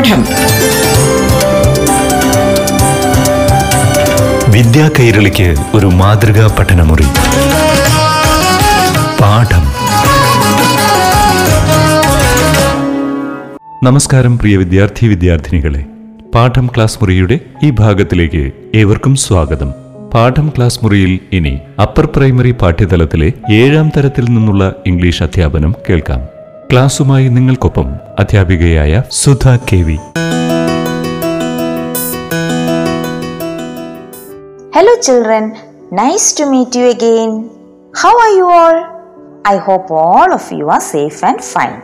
പാഠം. വിദ്യാ കൈരളിക്ക് ഒരു മാതൃകാ പഠനമുറി. പാഠം. നമസ്കാരം പ്രിയ വിദ്യാർത്ഥി വിദ്യാർത്ഥിനികളെ. പാഠം ക്ലാസ് മുറിയുടെ ഈ ഭാഗത്തിലേക്ക് ഏവർക്കും സ്വാഗതം. പാഠം ക്ലാസ് മുറിയിൽ ഇനി അപ്പർ പ്രൈമറി പാഠ്യതലത്തിലെ ഏഴാം തരത്തിൽ നിന്നുള്ള ഇംഗ്ലീഷ് അധ്യാപനം കേൾക്കാം. ക്ലാസ്സുമായി നിങ്ങൾക്കൊപ്പം അധ്യാപികയായ Sudha K V. Hello children nice to meet you again how are you all I hope all of you are safe and fine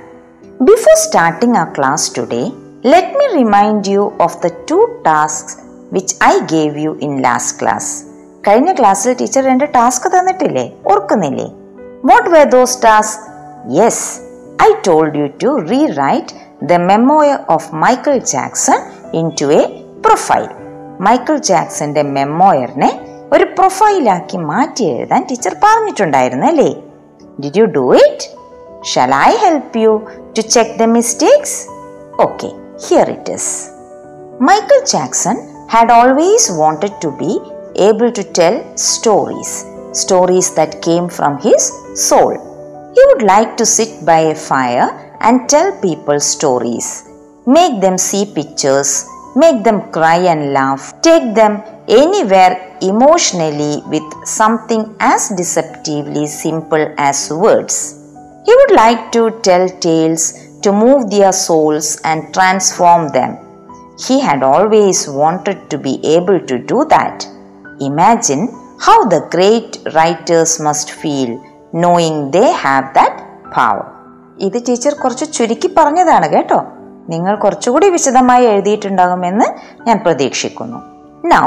before starting a class today let me remind you of the two task which I gave you in last class കഴിഞ്ഞ ക്ലാസ്സിൽ teacher രണ്ട് task തന്നിട്ടില്ലേ? ഓർക്കുന്നില്ലേ? What were those task yes I told you to rewrite the memoir of Michael Jackson in to a profile Michael ജാക്സന്റെ മെമ്മോയറിനെ ഒരു പ്രൊഫൈലാക്കി മാറ്റി എഴുതാൻ ടീച്ചർ പറഞ്ഞിട്ടുണ്ടായിരുന്നു അല്ലേ? Did you do it shall I help you to check the mistakes okay here it is Michael Jackson had always wanted to be able to tell stories stories that came from his soul. He would like to sit by a fire and tell people stories, make them see pictures, make them cry and laugh, take them anywhere emotionally with something as deceptively simple as words. He would like to tell tales to move their souls and transform them. He had always wanted to be able to do that. Imagine how the great writers must feel knowing they have that power. ഇത് teacher കുറച്ച് ചുരുക്കി പറഞ്ഞതാണ് കേട്ടോ. നിങ്ങൾ കുറച്ചുകൂടി വിശദമായി എഴുതിയിട്ടുണ്ടാകുമെന്ന് ഞാൻ പ്രതീക്ഷിക്കുന്നു. Now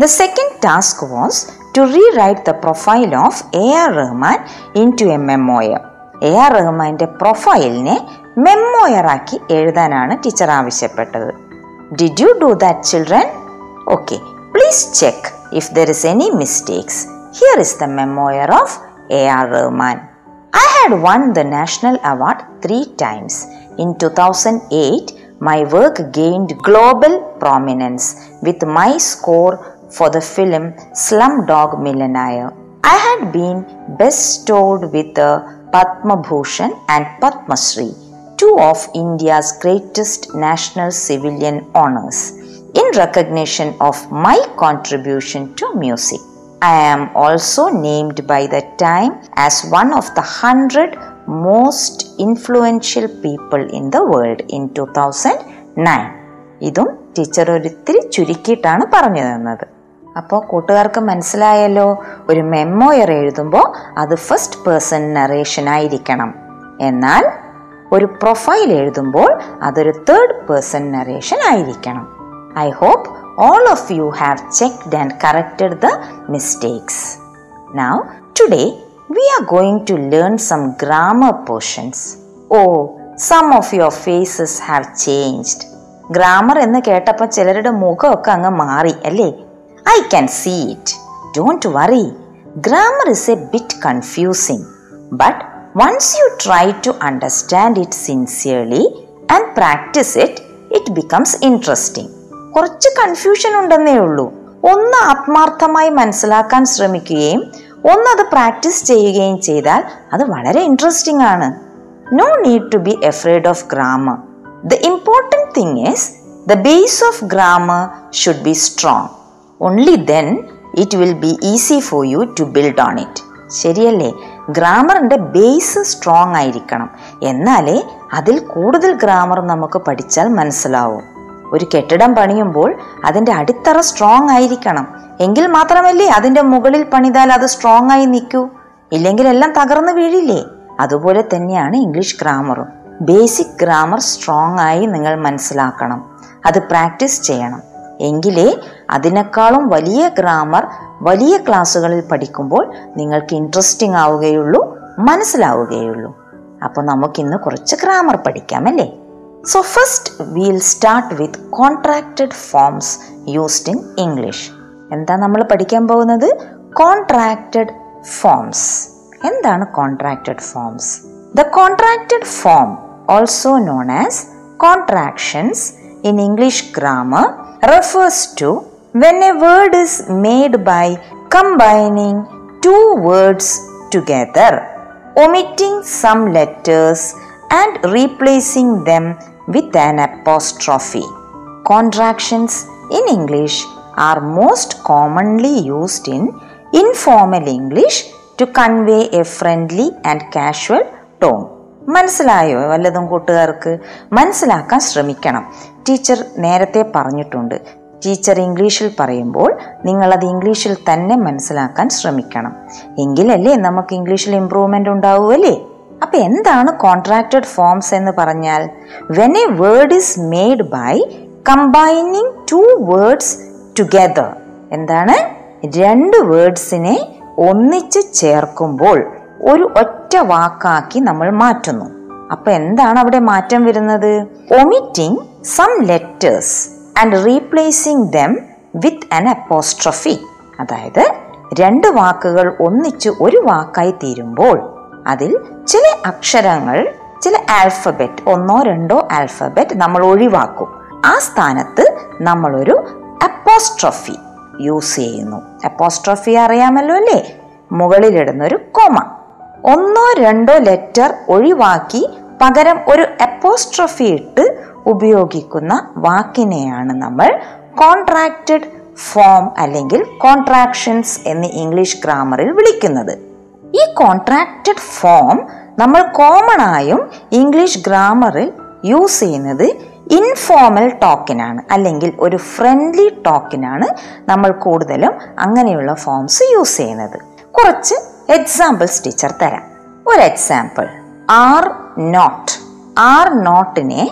the second task was to rewrite the profile of A R Rahman into a memoir A R റഹ്മാന്റെ പ്രൊഫൈലിനെ മെമ്മോയറാക്കി എഴുതാനാണ് ടീച്ചർ ആവശ്യപ്പെട്ടത്. Did you do that children okay please check if there is any mistakes here is the memoir of A.R. Rahman. I had won the National Award three times. In 2008, my work gained global prominence with my score for the film Slumdog Millionaire. I had been bestowed with uh, the Padma Bhushan and Padma Shri, two of India's greatest national civilian honors, in recognition of my contribution to music. I am also named by the Time as one of the 100 most influential people in the world in 2009. ഇതും teacher ഒരിത്തിരി ചുരുക്കിയിട്ടാണ് പറഞ്ഞു തന്നത്. അപ്പോൾ കൂട്ടുകാർക്ക് മനസ്സിലായല്ലോ ഒരു memoir എഴുതുമ്പോൾ അത് ഫസ്റ്റ് പേഴ്സൺ നറേഷൻ ആയിരിക്കണം. എന്നാൽ ഒരു പ്രൊഫൈൽ എഴുതുമ്പോൾ അതൊരു തേർഡ് പേഴ്സൺ നറേഷൻ ആയിരിക്കണം. I hope all of you have checked and corrected the mistakes. Now, today we are going to learn some grammar portions. Oh, some of your faces have changed. Grammar എന്ന് കേട്ടപ്പോൾ ചിലരുടെ മുഖമൊക്കെ അങ്ങ് മാറി അല്ലേ I can see it don't worry grammar is a bit confusing but once you try to understand it sincerely and practice it it becomes interesting കുറച്ച് confusion ഉണ്ടെന്നേ ഉള്ളൂ. ഒന്ന് ആത്മാർത്ഥമായി മനസ്സിലാക്കാൻ ശ്രമിക്കുകയും ഒന്ന് അത് പ്രാക്ടീസ് ചെയ്യുകയും ചെയ്താൽ അത് വളരെ ഇൻട്രസ്റ്റിംഗ് ആണ്. No need to be afraid of grammar the important thing is the base of grammar should be strong only then it will be easy for you to build on it ശരിയല്ലേ? ഗ്രാമറിന്റെ base strong ആയിരിക്കണം. എന്നാലേ അതിൽ കൂടുതൽ grammar നമുക്ക് പഠിച്ചാൽ മനസ്സിലാവും. ഒരു കെട്ടിടം പണിയുമ്പോൾ അതിന്റെ അടിത്തറ സ്ട്രോങ് ആയിരിക്കണം. എങ്കിൽ മാത്രമല്ലേ അതിന്റെ മുകളിൽ പണിതാൽ അത് സ്ട്രോങ് ആയി നിൽക്കൂ. ഇല്ലെങ്കിൽ എല്ലാം തകർന്നു വീഴില്ലേ? അതുപോലെ തന്നെയാണ് ഇംഗ്ലീഷ് ഗ്രാമറും ബേസിക് ഗ്രാമർ സ്ട്രോങ് ആയി നിങ്ങൾ മനസ്സിലാക്കണം. അത് പ്രാക്ടീസ് ചെയ്യണം. എങ്കിലേ അതിനേക്കാളും വലിയ ഗ്രാമർ വലിയ ക്ലാസ്സുകളിൽ പഠിക്കുമ്പോൾ നിങ്ങൾക്ക് ഇൻട്രസ്റ്റിംഗ് ആവുകയുള്ളൂ മനസ്സിലാവുകയുള്ളൂ. അപ്പോൾ നമുക്കിന്ന് കുറച്ച് ഗ്രാമർ പഠിക്കാം അല്ലേ So first we'll start with contracted forms used in English. എന്താ നമ്മൾ പഠിക്കാൻ പോകുന്നത് കോൺട്രാക്റ്റഡ് ഫോംസ് എന്താണ് contracted forms the contracted form also known as contractions in English grammar refers to when a word is made by combining two words together, omitting some letters and replacing them with an apostrophe. Contractions in English are most commonly used in informal English to convey a friendly and casual tone. മനസ്സിലായോ? വല്ലതും കൂട്ടുകാർക്ക്? മനസ്സിലാക്കാൻ ശ്രമിക്കണം. Teacher നേരത്തെ പറഞ്ഞിട്ടുണ്ട്. Teacher ഇംഗ്ലീഷിൽ പറയുമ്പോൾ നിങ്ങളത് ഇംഗ്ലീഷിൽ തന്നെ മനസ്സിലാക്കാൻ ശ്രമിക്കണം. എങ്കിലല്ലേ നമുക്ക് ഇംഗ്ലീഷിൽ ഇമ്പ്രൂവ്മെന്റ് ഉണ്ടാവുമല്ലേ അപ്പൊ എന്താണ് കോൺട്രാക്റ്റഡ് ഫോംസ് എന്ന് പറഞ്ഞാൽ when a word is made by combining two words together എന്താണ്? രണ്ട് വേർഡ്സിനെ ഒന്നിച്ച് ചേർക്കുമ്പോൾ ഒരു ഒറ്റ വാക്കാക്കി നമ്മൾ മാറ്റുന്നു. അപ്പൊ എന്താണ് അവിടെ മാറ്റം വരുന്നത്? Omitting some letters and replacing them with an apostrophe അതായത് രണ്ട് വാക്കുകൾ ഒന്നിച്ച് ഒരു വാക്കായി തീരുമ്പോൾ അതിൽ ചില അക്ഷരങ്ങൾ ചില ആൽഫബറ്റ് ഒന്നോ രണ്ടോ ആൽഫബറ്റ് നമ്മൾ ഒഴിവാക്കും. ആ സ്ഥാനത്ത് നമ്മളൊരു അപ്പോസ്ട്രോഫി യൂസ് ചെയ്യുന്നു. അപ്പോസ്ട്രോഫി അറിയാമല്ലോ അല്ലേ? മുകളിലിടുന്നൊരു കോമ ഒന്നോ രണ്ടോ ലെറ്റർ ഒഴിവാക്കി പകരം ഒരു അപ്പോസ്ട്രോഫി ഇട്ട് ഉപയോഗിക്കുന്ന വാക്കിനെയാണ് നമ്മൾ കോൺട്രാക്റ്റഡ് ഫോം അല്ലെങ്കിൽ കോൺട്രാക്ഷൻസ് എന്ന് ഇംഗ്ലീഷ് ഗ്രാമറിൽ വിളിക്കുന്നത്. ഈ കോൺട്രാക്റ്റഡ് ഫോം നമ്മൾ കോമൺ ആയും ഇംഗ്ലീഷ് ഗ്രാമറിൽ യൂസ് ചെയ്യുന്നത് ഇൻഫോർമൽ ടോക്കിനാണ് അല്ലെങ്കിൽ ഒരു ഫ്രണ്ട്ലി ടോക്കിനാണ് നമ്മൾ കൂടുതലും അങ്ങനെയുള്ള ഫോംസ് യൂസ് ചെയ്യുന്നത്. കുറച്ച് എക്സാമ്പിൾസ് ടീച്ചർ തരാം. ഒരു എക്സാമ്പിൾ ആർ നോട്ട് ആർ നോട്ടിനെ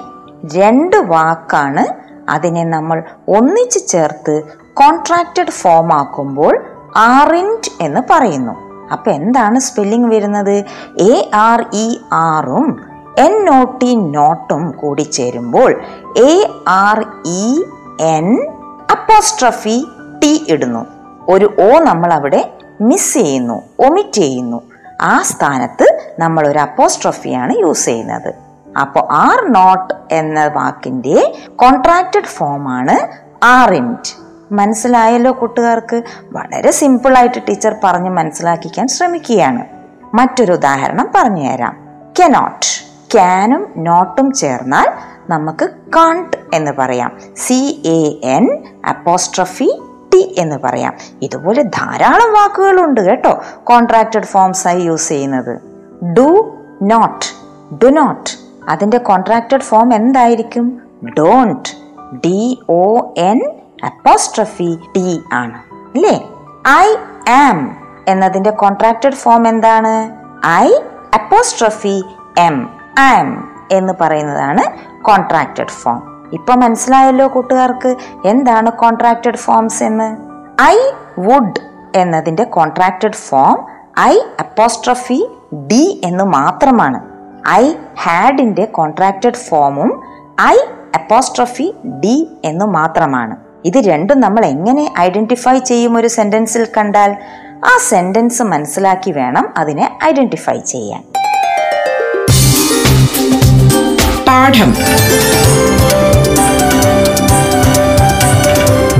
രണ്ട് വാക്കാണ് അതിനെ നമ്മൾ ഒന്നിച്ച് ചേർത്ത് കോൺട്രാക്റ്റഡ് ഫോം ആക്കുമ്പോൾ ആറിന്റ് എന്ന് പറയുന്നു. അപ്പൊ എന്താണ് സ്പെല്ലിംഗ് വരുന്നത്? എ ആർ ഇ ആറും എൻ ഒ ടി നോട്ടും കൂടി ചേരുമ്പോൾ A R E N apostrophe T ഇടുന്നു. ഒരു ഒ നമ്മൾ അവിടെ മിസ് ചെയ്യുന്നു ഒമിറ്റ് ചെയ്യുന്നു. ആ സ്ഥാനത്ത് നമ്മൾ ഒരു അപ്പോസ്ട്രഫിയാണ് യൂസ് ചെയ്യുന്നത്. അപ്പോൾ ആർ നോട്ട് എന്ന വാക്കിന്റെ കോൺട്രാക്റ്റഡ് ഫോമാണ് ആറിന്റ് മനസ്സിലായല്ലോ കൂട്ടുകാർക്ക്? വളരെ സിമ്പിളായിട്ട് ടീച്ചർ പറഞ്ഞ് മനസ്സിലാക്കിക്കാൻ ശ്രമിക്കുകയാണ്. മറ്റൊരു ഉദാഹരണം പറഞ്ഞു തരാം. കെനോട്ട് ക്യാനും നോട്ടും ചേർന്നാൽ നമുക്ക് കാണ്ട് എന്ന് പറയാം. C A N apostrophe T എന്ന് പറയാം. ഇതുപോലെ ധാരാളം വാക്കുകളുണ്ട് കേട്ടോ കോൺട്രാക്റ്റഡ് ഫോംസ് ആയി യൂസ് ചെയ്യുന്നത്. ഡു നോട്ട് ഡു നോട്ട് അതിന്റെ കോൺട്രാക്റ്റഡ് ഫോം എന്തായിരിക്കും? Don't D O N apostrophe T ആണ്. അല്ലേ ഐ ആം എന്നതിന്റെ കോൺട്രാക്റ്റഡ് ഫോം എന്താണ്? ഐ അപ്പോസ്ട്രഫി എം ആം എന്ന് പറയുന്നതാണ് കോൺട്രാക്റ്റഡ് ഫോം ഇപ്പൊ മനസ്സിലായല്ലോ കൂട്ടുകാർക്ക് എന്താണ് കോൺട്രാക്റ്റഡ് ഫോംസ് എന്ന്? ഐ വുഡ് എന്നതിന്റെ contracted form I apostrophe D എന്ന് മാത്രമാണ്. ഐ ഹാഡിന്റെ കോൺട്രാക്റ്റഡ് ഫോമും ഐ അപ്പോസ്ട്രഫി ഡി എന്ന് മാത്രമാണ്. ഇത് രണ്ടും നമ്മൾ എങ്ങനെ ഐഡന്റിഫൈ ചെയ്യും ഒരു സെന്റൻസിൽ കണ്ടാൽ? ആ സെന്റൻസ് മനസ്സിലാക്കി വേണം അതിനെ ഐഡന്റിഫൈ ചെയ്യാൻ. പാഠം.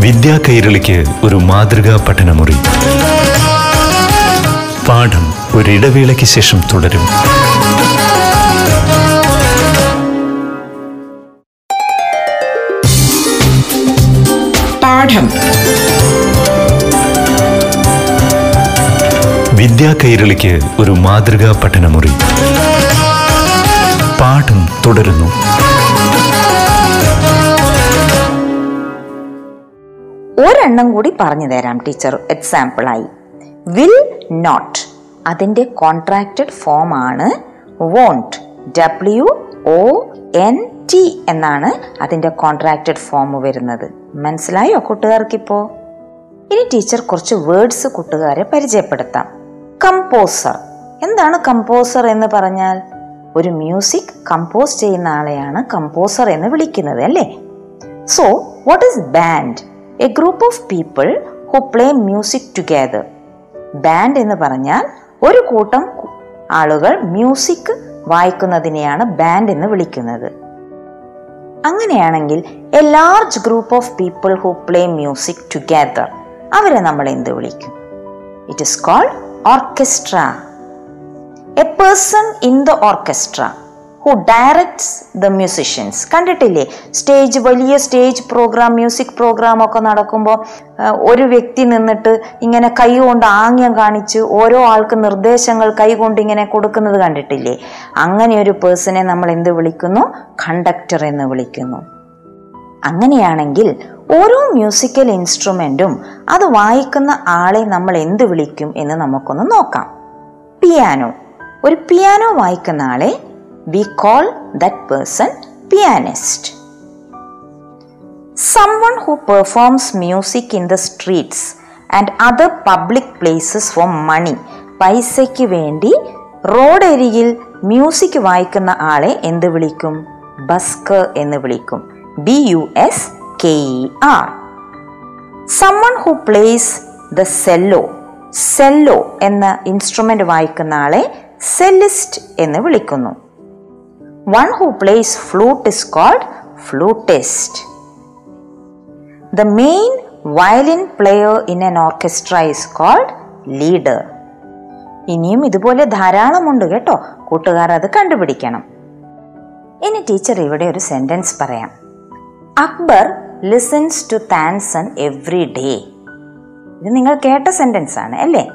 വിദ്യാ കൈരളിക്ക് ഒരു മാതൃകാ പഠനമുറി. പാഠം ഒരിടവേളയ്ക്ക് ശേഷം തുടരും. പാഠം. വിദ്യാ കൈരളിക്ക് ഒരു മാതൃകാ പഠനമുറി. പാഠം തുടരുന്നു. ഒരെണ്ണം കൂടി പറഞ്ഞു തരാം ടീച്ചർ. എക്സാമ്പിളായി വിൽ നോട്ട് അതിന്റെ കോൺട്രാക്റ്റഡ് ഫോം ആണ്. Won't W O N T എന്നാണ് അതിന്റെ കോൺട്രാക്റ്റഡ് ഫോം വരുന്നത്. മനസ്സിലായോ കൂട്ടുകാർക്കിപ്പോ? ഇനി ടീച്ചർ കുറച്ച് വേർഡ്സ് കൂട്ടുകാരെ പരിചയപ്പെടുത്താം. കമ്പോസർ എന്താണ് കമ്പോസർ എന്ന് പറഞ്ഞാൽ? ഒരു മ്യൂസിക് കമ്പോസ് ചെയ്യുന്ന ആളെയാണ് കമ്പോസർ എന്ന് വിളിക്കുന്നത് അല്ലേ? So what is band a group of people who play music together band എന്ന് പറഞ്ഞാൽ ഒരു കൂട്ടം ആളുകൾ മ്യൂസിക് വായിക്കുന്നതിനെയാണ് ബാൻഡ് എന്ന് വിളിക്കുന്നത്. അങ്ങനെയാണെങ്കിൽ a large group of people who play music together അവരെ നമ്മൾ എന്ത് വിളിക്കും? It is called orchestra a person in the orchestra who directs the musicians കണ്ടിട്ടില്ലേ? സ്റ്റേജ് വലിയ സ്റ്റേജ് പ്രോഗ്രാം മ്യൂസിക് പ്രോഗ്രാം ഒക്കെ നടക്കുമ്പോൾ ഒരു വ്യക്തി നിന്നിട്ട് ഇങ്ങനെ കൈകൊണ്ട് ആംഗ്യം കാണിച്ച് ഓരോ ആൾക്ക് നിർദ്ദേശങ്ങൾ കൈകൊണ്ട് ഇങ്ങനെ കൊടുക്കുന്നത് കണ്ടിട്ടില്ലേ? അങ്ങനെ ഒരു പേഴ്സണെ നമ്മൾ എന്ത് വിളിക്കുന്നു? കണ്ടക്ടർ എന്ന് വിളിക്കുന്നു. അങ്ങനെയാണെങ്കിൽ ഓരോ മ്യൂസിക്കൽ ഇൻസ്ട്രുമെന്റും അത് വായിക്കുന്ന ആളെ നമ്മൾ എന്ത് വിളിക്കും എന്ന് നമുക്കൊന്ന് നോക്കാം. പിയാനോ ഒരു പിയാനോ വായിക്കുന്ന ആളെ we call that person pianist someone who performs music in the streets and other public places for money പൈസയ്ക്ക് വേണ്ടി റോഡരികിൽ മ്യൂസിക് വായിക്കുന്ന ആളെ എന്ത് വിളിക്കും? ബസ്കർ എന്ന് വിളിക്കും. B U S K E R someone who plays the cello cello എന്ന ഇൻസ്ട്രുമെന്റ് വായിക്കുന്ന ആളെ സെല്ലിസ്റ്റ് എന്ന് വിളിക്കുന്നു. One who plays flute is called flutist the main violin player in an orchestra is called leader ഇനിയും ഇതുപോലെ ധാരാളമുണ്ട് കേട്ടോ. കൂട്ടുകാർ അത് കണ്ടുപിടിക്കണം. ഇനി ടീച്ചർ ഇവിടെ ഒരു സെന്റൻസ് പറയാം. Akbar listens to Tansen every day ഇത് നിങ്ങൾ കേട്ട സെന്റൻസ് ആണ് അല്ലേ?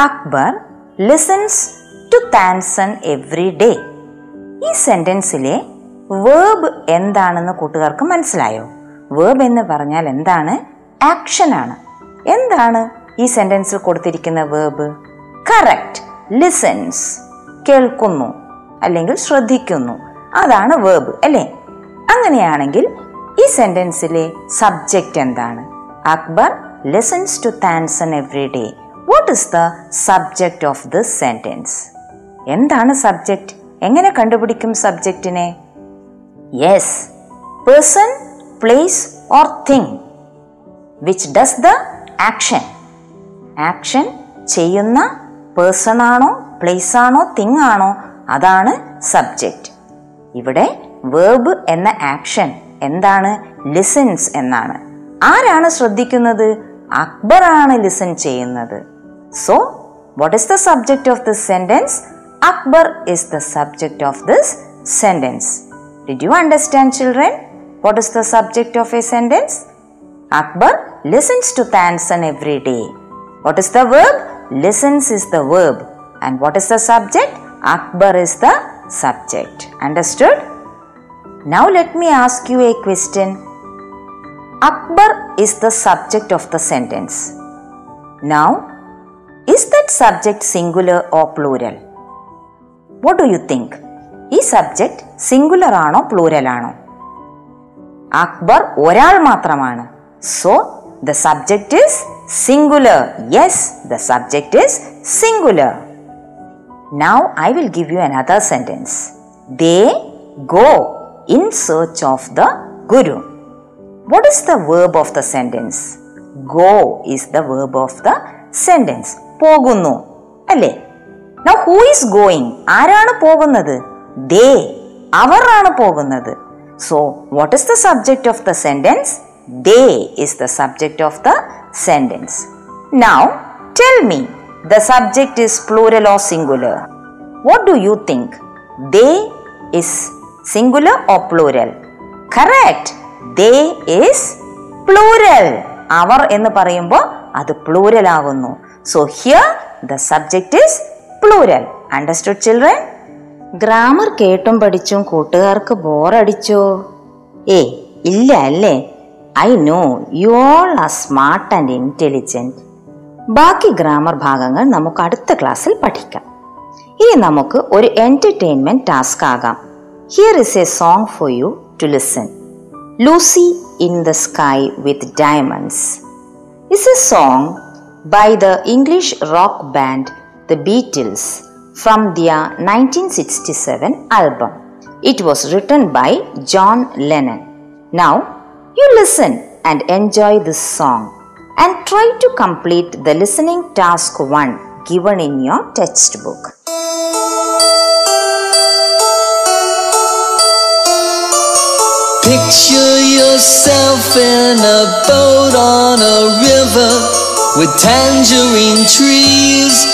Akbar listens to Tansen every day ഈ സെന്റൻസിലെ വേബ് എന്താണെന്ന് കൂട്ടുകാർക്ക് മനസ്സിലായോ? വേബ് എന്ന് പറഞ്ഞാൽ എന്താണ്? ആക്ഷൻ ആണ്. എന്താണ് ഈ സെന്റൻസിൽ കൊടുത്തിരിക്കുന്ന വേബ് കറക്റ്റ് ലിസൻസ് കേൾക്കുന്നു അല്ലെങ്കിൽ ശ്രദ്ധിക്കുന്നു. അതാണ് വേബ് അല്ലേ? അങ്ങനെയാണെങ്കിൽ ഈ സെന്റൻസിലെ സബ്ജക്റ്റ് എന്താണ്? Akbar listens to Tansen every day what is the subject of this sentence എന്താണ് സബ്ജക്റ്റ് എങ്ങനെ കണ്ടുപിടിക്കും സബ്ജക്റ്റിനെ? Yes person place or thing which does the action action ചെയ്യുന്ന പേഴ്സൺ ആണോ പ്ലേസ് ആണോ തിങ് ആണോ അതാണ് സബ്ജക്റ്റ് ഇവിടെ വേർബ് എന്ന ആക്ഷൻ എന്താണ്? ലിസൻസ് എന്നാണ്. ആരാണ് ശ്രദ്ധിക്കുന്നത്? അക്ബർ ആണ് ലിസൺ ചെയ്യുന്നത്. So what is the subject of this sentence Akbar is the subject of this sentence. Did you understand children? What is the subject of a sentence? Akbar listens to Tansan every day. What is the verb? Listens is the verb. And what is the subject? Akbar is the subject. Understood? Now let me ask you a question. Akbar is the subject of the sentence. Now, is that subject singular or plural? What do you think? ഈ subject singular ആണോ plural ആണോ അക്ബർ ഒരാൾ മാത്രമാണ് so the subject is singular yes the subject is singular Now I will give you another sentence. They go in search of the Guru. What is the verb of the sentence? Go is the verb of the sentence. പോകുന്നു അല്ലേ Is going? ആരാണ് പോകുന്നത് ദേ അവർ ആണ് പോകുന്നത് so what is the subject of the sentence they is the subject of the sentence Now tell me the subject is plural or singular. What do you think? They is singular or plural? Correct. They is plural. അവർ എന്ന് പറയുമ്പോൾ അത് plural ആകുന്നു so here the subject is plural understood children grammar കേട്ടും പഠിച്ചും കൂട്ടുകാർക്ക് ബോറടിച്ചോ? ഏ ഇല്ല അല്ലേ? I know you all are smart and intelligent ബാക്കി ഗ്രാമർ ഭാഗങ്ങൾ നമുക്ക് അടുത്ത ക്ലാസ്സിൽ പഠിക്കാം. ഇനി നമുക്ക് ഒരു എന്റർടൈൻമെന്റ് ടാസ്ക് ആകാം. Here is a song for you to listen Lucy in the sky with diamonds is a song by the English rock band The Beatles from their 1967 album. It was written by John Lennon. Now, you listen and enjoy this song and try to complete the listening task 1 given in your textbook. Picture yourself in a boat on a river with tangerine trees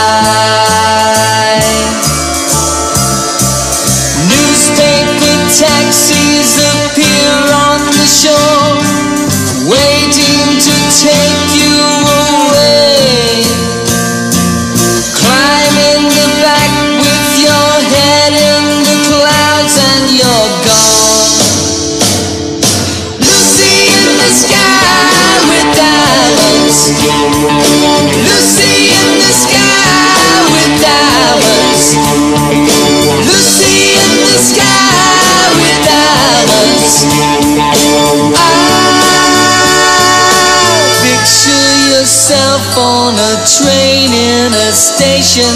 station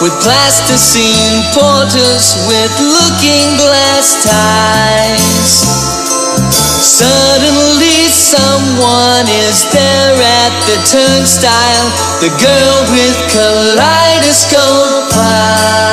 with plasticine porters with looking glass ties. Suddenly, someone is there at the turnstile, the girl with kaleidoscope eyes.